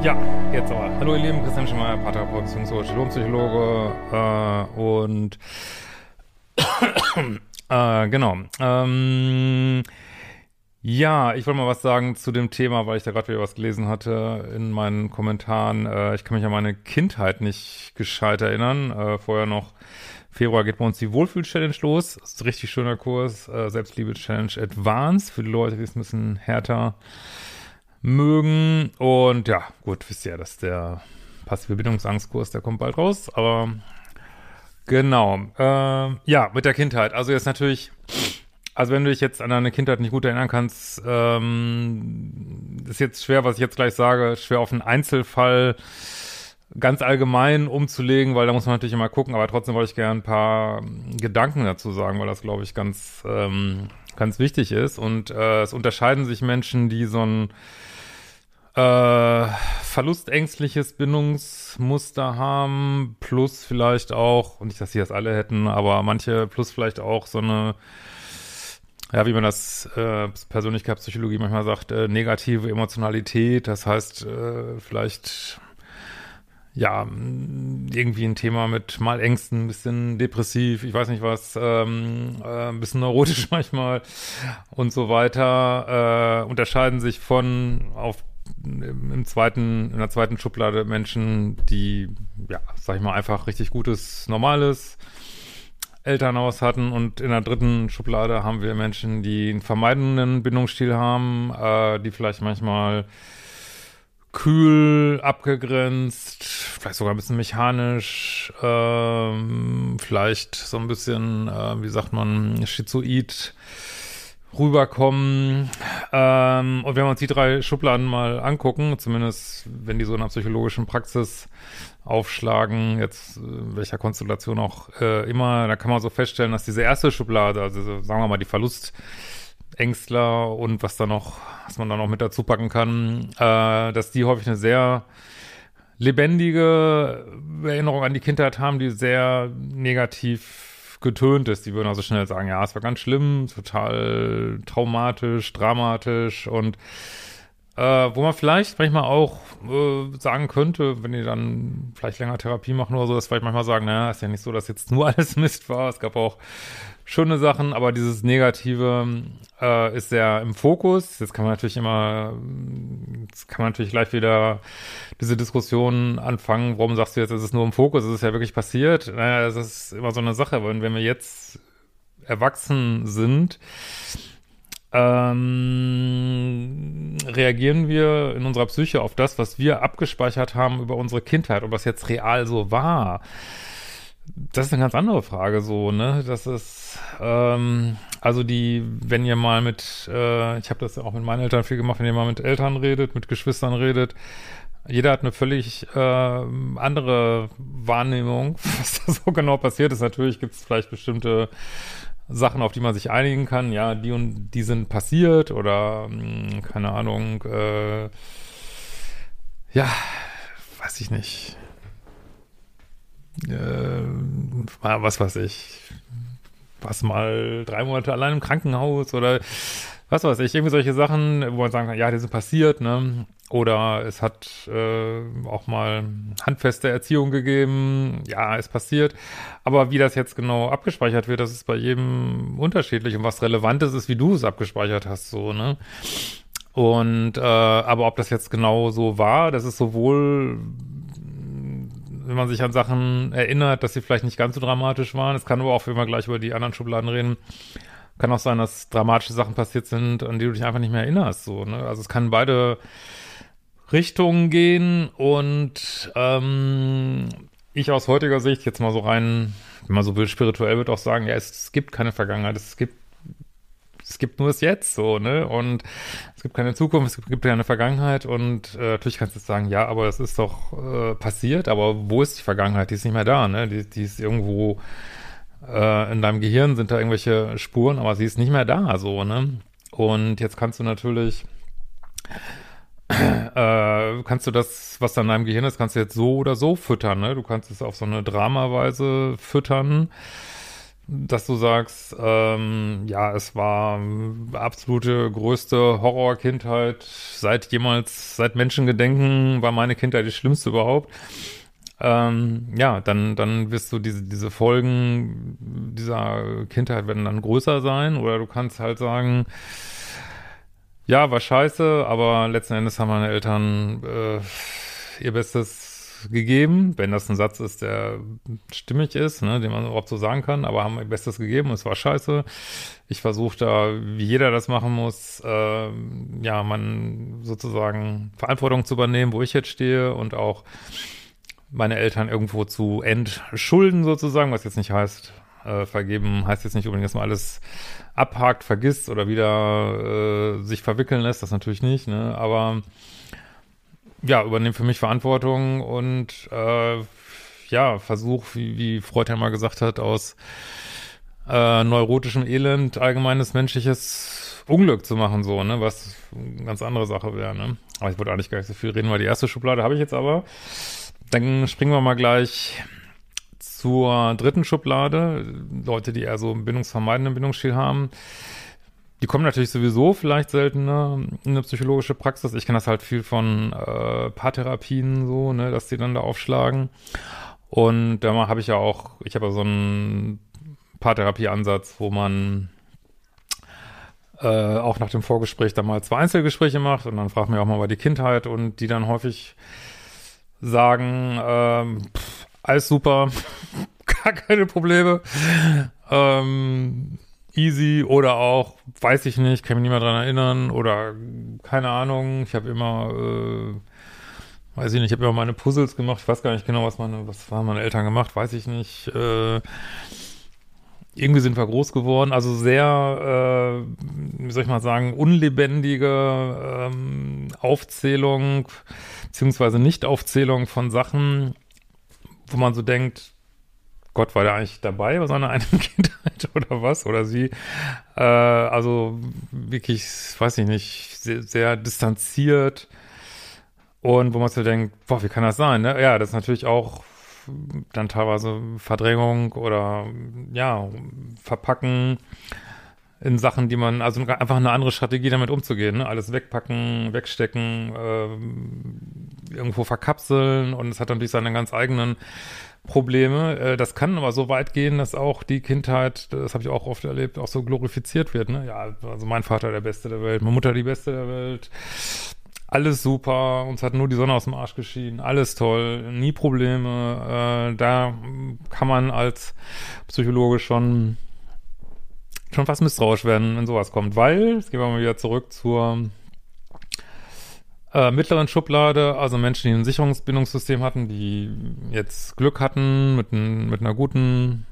Ja, jetzt aber. Hallo ihr Lieben, Christian Schemmer, Paartherapeut, Lohmpsychologe äh, und äh, genau. Ähm, ja, ich wollte mal was sagen zu dem Thema, weil ich da gerade wieder was gelesen hatte in meinen Kommentaren. Äh, ich kann mich an meine Kindheit nicht gescheit erinnern. Äh, vorher noch Februar geht bei uns die Wohlfühl-Challenge los. Das ist ein richtig schöner Kurs. Äh, Selbstliebe-Challenge Advanced für die Leute, die es ein bisschen härter mögen. Und ja, gut, wisst ihr dass der passive Bindungsangstkurs, der kommt bald raus. Aber genau, äh, ja, mit der Kindheit. Also jetzt natürlich, also wenn du dich jetzt an deine Kindheit nicht gut erinnern kannst, ähm, ist jetzt schwer, was ich jetzt gleich sage, schwer auf einen Einzelfall ganz allgemein umzulegen, weil da muss man natürlich immer gucken, aber trotzdem wollte ich gerne ein paar Gedanken dazu sagen, weil das, glaube ich, ganz, ähm, ganz wichtig ist. Und äh, es unterscheiden sich Menschen, die so ein äh, verlustängstliches Bindungsmuster haben, plus vielleicht auch, und nicht, dass sie das alle hätten, aber manche, plus vielleicht auch so eine, ja, wie man das äh, Persönlichkeitspsychologie manchmal sagt, äh, negative Emotionalität, das heißt, äh, vielleicht ja, irgendwie ein Thema mit mal Ängsten, ein bisschen depressiv, ich weiß nicht was, ähm, äh, ein bisschen neurotisch manchmal und so weiter, äh, unterscheiden sich von auf im zweiten, in der zweiten Schublade Menschen, die, ja, sag ich mal, einfach richtig gutes, normales Elternhaus hatten und in der dritten Schublade haben wir Menschen, die einen vermeidenden Bindungsstil haben, äh, die vielleicht manchmal kühl, abgegrenzt, vielleicht sogar ein bisschen mechanisch, ähm, vielleicht so ein bisschen, äh, wie sagt man, schizoid rüberkommen. Ähm, und wenn wir uns die drei Schubladen mal angucken, zumindest wenn die so in einer psychologischen Praxis aufschlagen, jetzt äh, welcher Konstellation auch äh, immer, da kann man so feststellen, dass diese erste Schublade, also sagen wir mal die Verlustängstler und was da noch, was man da noch mit dazu packen kann, äh, dass die häufig eine sehr lebendige Erinnerung an die Kindheit haben, die sehr negativ getönt ist. Die würden also schnell sagen, ja, es war ganz schlimm, total traumatisch, dramatisch und äh, wo man vielleicht manchmal auch äh, sagen könnte, wenn die dann vielleicht länger Therapie machen oder so, dass vielleicht manchmal sagen, naja, ist ja nicht so, dass jetzt nur alles Mist war. Es gab auch schöne Sachen, aber dieses Negative äh, ist sehr im Fokus. Jetzt kann man natürlich immer, jetzt kann man natürlich gleich wieder diese Diskussion anfangen, warum sagst du jetzt, es ist nur im Fokus, es ist ja wirklich passiert. Naja, das ist immer so eine Sache, wenn wir jetzt erwachsen sind, ähm, reagieren wir in unserer Psyche auf das, was wir abgespeichert haben über unsere Kindheit, ob das jetzt real so war das ist eine ganz andere Frage so, ne? Das ist, ähm, also die, wenn ihr mal mit, äh, ich habe das ja auch mit meinen Eltern viel gemacht, wenn ihr mal mit Eltern redet, mit Geschwistern redet, jeder hat eine völlig äh, andere Wahrnehmung, was da so genau passiert ist. Natürlich gibt es vielleicht bestimmte Sachen, auf die man sich einigen kann. Ja, die und die sind passiert oder mh, hm, keine Ahnung. Äh, ja, weiß ich nicht äh, was weiß ich, was mal drei Monate allein im Krankenhaus oder was weiß ich, irgendwie solche Sachen, wo man sagen kann, ja, die sind passiert, ne? Oder es hat äh, auch mal handfeste Erziehung gegeben, ja, ist passiert. Aber wie das jetzt genau abgespeichert wird, das ist bei jedem unterschiedlich. Und was relevant ist, ist, wie du es abgespeichert hast, so, ne? Und äh, aber ob das jetzt genau so war, das ist sowohl wenn man sich an Sachen erinnert, dass sie vielleicht nicht ganz so dramatisch waren. Es kann aber auch, wenn wir gleich über die anderen Schubladen reden, kann auch sein, dass dramatische Sachen passiert sind, an die du dich einfach nicht mehr erinnerst. So, ne? Also es kann beide Richtungen gehen und ähm, ich aus heutiger Sicht jetzt mal so rein, wenn man so will, spirituell wird auch sagen, ja, es, gibt keine Vergangenheit, es gibt es gibt nur das Jetzt so, ne? Und es gibt keine Zukunft, es gibt keine Vergangenheit und äh, natürlich kannst du sagen, ja, aber es ist doch äh, passiert, aber wo ist die Vergangenheit? Die ist nicht mehr da, ne? Die, die ist irgendwo äh, in deinem Gehirn sind da irgendwelche Spuren, aber sie ist nicht mehr da, so, ne? Und jetzt kannst du natürlich äh, kannst du das, was da in deinem Gehirn ist, kannst du jetzt so oder so füttern, ne? Du kannst es auf so eine Dramaweise füttern, dass du sagst, ähm, ja, es war absolute größte Horrorkindheit seit jemals, seit Menschengedenken war meine Kindheit die schlimmste überhaupt. Ähm, ja, dann, dann wirst du diese, diese Folgen dieser Kindheit werden dann größer sein oder du kannst halt sagen, ja, war scheiße, aber letzten Endes haben meine Eltern äh, ihr Bestes gegeben, wenn das ein Satz ist, der stimmig ist, ne, den man überhaupt so sagen kann, aber haben ihr Bestes gegeben, es war scheiße. Ich versuche da, wie jeder das machen muss, äh, ja, man sozusagen Verantwortung zu übernehmen, wo ich jetzt stehe und auch meine Eltern irgendwo zu entschulden sozusagen, was jetzt nicht heißt, äh, vergeben heißt jetzt nicht unbedingt, dass man alles abhakt, vergisst oder wieder äh, sich verwickeln lässt, das natürlich nicht, ne? Aber ja, übernehme für mich Verantwortung und äh, ja, versuch, wie, wie Freud ja mal gesagt hat, aus äh, neurotischem Elend allgemeines menschliches Unglück zu machen, so, ne, was eine ganz andere Sache wäre, ne. Aber ich wollte eigentlich gar nicht so viel reden, weil die erste Schublade habe ich jetzt aber. Dann springen wir mal gleich zur dritten Schublade, Leute, die eher so einen bindungsvermeidenden Bindungsstil haben, die kommen natürlich sowieso vielleicht seltener in eine psychologische Praxis. Ich kenne das halt viel von äh, Paartherapien so, ne, dass die dann da aufschlagen. Und da habe ich ja auch, ich habe ja so einen Paartherapie-Ansatz, wo man äh, auch nach dem Vorgespräch dann mal zwei Einzelgespräche macht und dann fragt man auch mal über die Kindheit und die dann häufig sagen, ähm, pff, alles super, gar keine Probleme. Ähm, easy oder auch, weiß ich nicht, kann mich nicht mehr dran erinnern oder keine Ahnung, ich habe immer, äh, weiß ich nicht, ich habe immer meine Puzzles gemacht, ich weiß gar nicht genau, was meine, was haben meine Eltern gemacht, weiß ich nicht. Äh, irgendwie sind wir groß geworden, also sehr, äh, wie soll ich mal sagen, unlebendige ähm, Aufzählung beziehungsweise Nicht-Aufzählung von Sachen, wo man so denkt, Gott war da eigentlich dabei bei seiner eigenen Kindheit oder was? Oder sie? Äh, also wirklich, weiß ich nicht, sehr, sehr distanziert. Und wo man so denkt, boah, wie kann das sein? Ne? Ja, das ist natürlich auch dann teilweise Verdrängung oder ja, Verpacken in Sachen, die man, also einfach eine andere Strategie damit umzugehen, ne? alles wegpacken, wegstecken, äh, irgendwo verkapseln und es hat natürlich seine ganz eigenen Probleme. Äh, das kann aber so weit gehen, dass auch die Kindheit, das habe ich auch oft erlebt, auch so glorifiziert wird. Ne? Ja, also mein Vater der Beste der Welt, meine Mutter die Beste der Welt. Alles super, uns hat nur die Sonne aus dem Arsch geschieden, alles toll, nie Probleme. Äh, da kann man als Psychologe schon schon fast misstrauisch werden, wenn sowas kommt, weil, jetzt gehen wir mal wieder zurück zur äh, mittleren Schublade, also Menschen, die ein Sicherungsbindungssystem hatten, die jetzt Glück hatten mit, ein, mit einer guten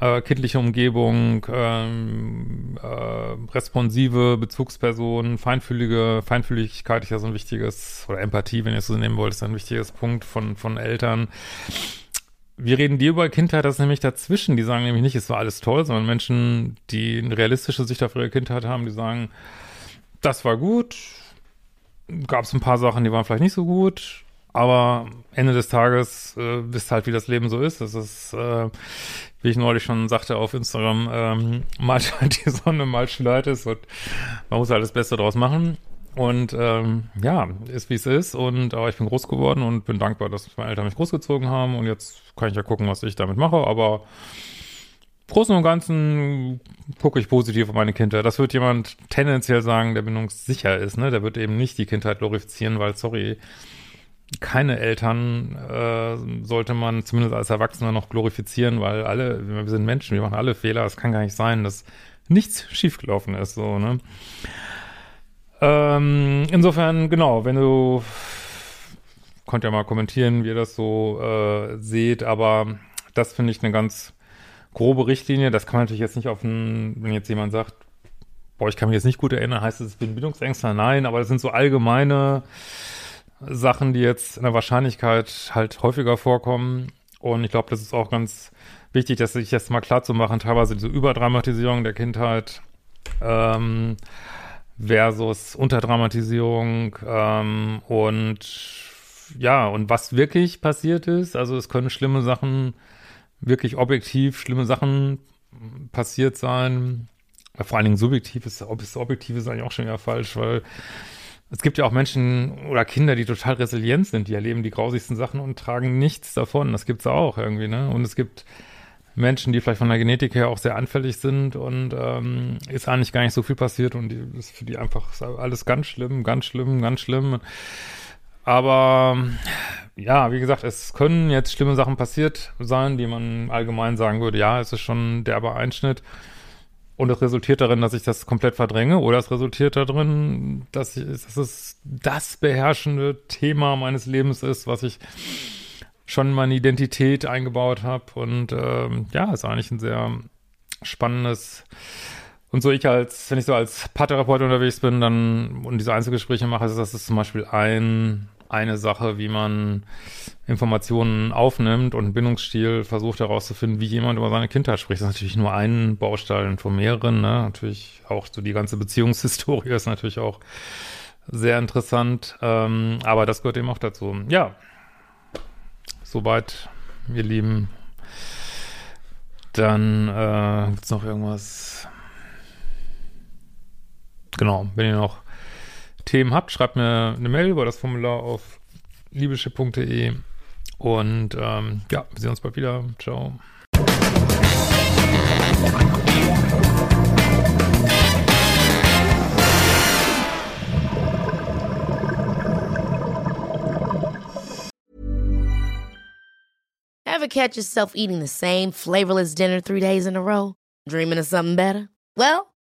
äh, kindliche Umgebung, ähm, äh, responsive Bezugspersonen, feinfühlige, Feinfühligkeit ist ja so ein wichtiges, oder Empathie, wenn ihr es so nehmen wollt, ist ein wichtiges Punkt von, von Eltern wir reden dir über Kindheit, das ist nämlich dazwischen. Die sagen nämlich nicht, es war alles toll, sondern Menschen, die eine realistische Sicht auf ihre Kindheit haben, die sagen, das war gut, gab es ein paar Sachen, die waren vielleicht nicht so gut, aber Ende des Tages äh, wisst halt, wie das Leben so ist. Das ist, äh, wie ich neulich schon sagte auf Instagram, ähm, mal scheint die Sonne, mal schneit es und man muss halt das Beste draus machen. Und ähm, ja, ist wie es ist. Und aber ich bin groß geworden und bin dankbar, dass meine Eltern mich großgezogen haben. Und jetzt kann ich ja gucken, was ich damit mache. Aber Großen und Ganzen gucke ich positiv auf meine Kindheit. Das wird jemand tendenziell sagen, der bindungssicher ist. Ne? Der wird eben nicht die Kindheit glorifizieren, weil, sorry, keine Eltern äh, sollte man zumindest als Erwachsener noch glorifizieren, weil alle, wir sind Menschen, wir machen alle Fehler. Es kann gar nicht sein, dass nichts schiefgelaufen ist, so, ne? Ähm, insofern, genau, wenn du könnt ja mal kommentieren, wie ihr das so äh, seht, aber das finde ich eine ganz grobe Richtlinie. Das kann man natürlich jetzt nicht auf ein, wenn jetzt jemand sagt, boah, ich kann mich jetzt nicht gut erinnern, heißt es, ich bin Bindungsängstler? Nein, aber das sind so allgemeine Sachen, die jetzt in der Wahrscheinlichkeit halt häufiger vorkommen. Und ich glaube, das ist auch ganz wichtig, dass sich jetzt mal klar zu machen, teilweise diese Überdramatisierung der Kindheit ähm, versus Unterdramatisierung ähm, und ja, und was wirklich passiert ist, also es können schlimme Sachen, wirklich objektiv schlimme Sachen passiert sein. Vor allen Dingen subjektiv ist, ob es objektiv ist eigentlich auch schon wieder falsch, weil es gibt ja auch Menschen oder Kinder, die total resilient sind, die erleben die grausigsten Sachen und tragen nichts davon. Das gibt's auch irgendwie, ne? Und es gibt Menschen, die vielleicht von der Genetik her auch sehr anfällig sind und ähm, ist eigentlich gar nicht so viel passiert und die, ist für die einfach alles ganz schlimm, ganz schlimm, ganz schlimm. Aber ja, wie gesagt, es können jetzt schlimme Sachen passiert sein, die man allgemein sagen würde, ja, es ist schon ein derber Einschnitt. Und es resultiert darin, dass ich das komplett verdränge, oder es resultiert darin, dass, ich, dass es das beherrschende Thema meines Lebens ist, was ich schon in meine Identität eingebaut habe. Und ähm, ja, ist eigentlich ein sehr spannendes und so ich als, wenn ich so als Paartherapeut unterwegs bin, dann und diese Einzelgespräche mache, ist das ist zum Beispiel ein, eine Sache, wie man Informationen aufnimmt und Bindungsstil versucht herauszufinden, wie jemand über seine Kindheit spricht. Das ist natürlich nur ein Baustein von mehreren, ne? Natürlich auch so die ganze Beziehungshistorie ist natürlich auch sehr interessant, ähm, aber das gehört eben auch dazu. Ja, soweit, ihr Lieben. Dann äh, gibt's noch irgendwas genau, wenn ihr noch Themen habt, schreibt mir eine Mail über das Formular auf liebeschiff.de und ähm, ja, wir sehen uns bald wieder. Ciao. Ever catch yourself eating the same flavorless dinner three days in a row? Dreaming of something better? Well,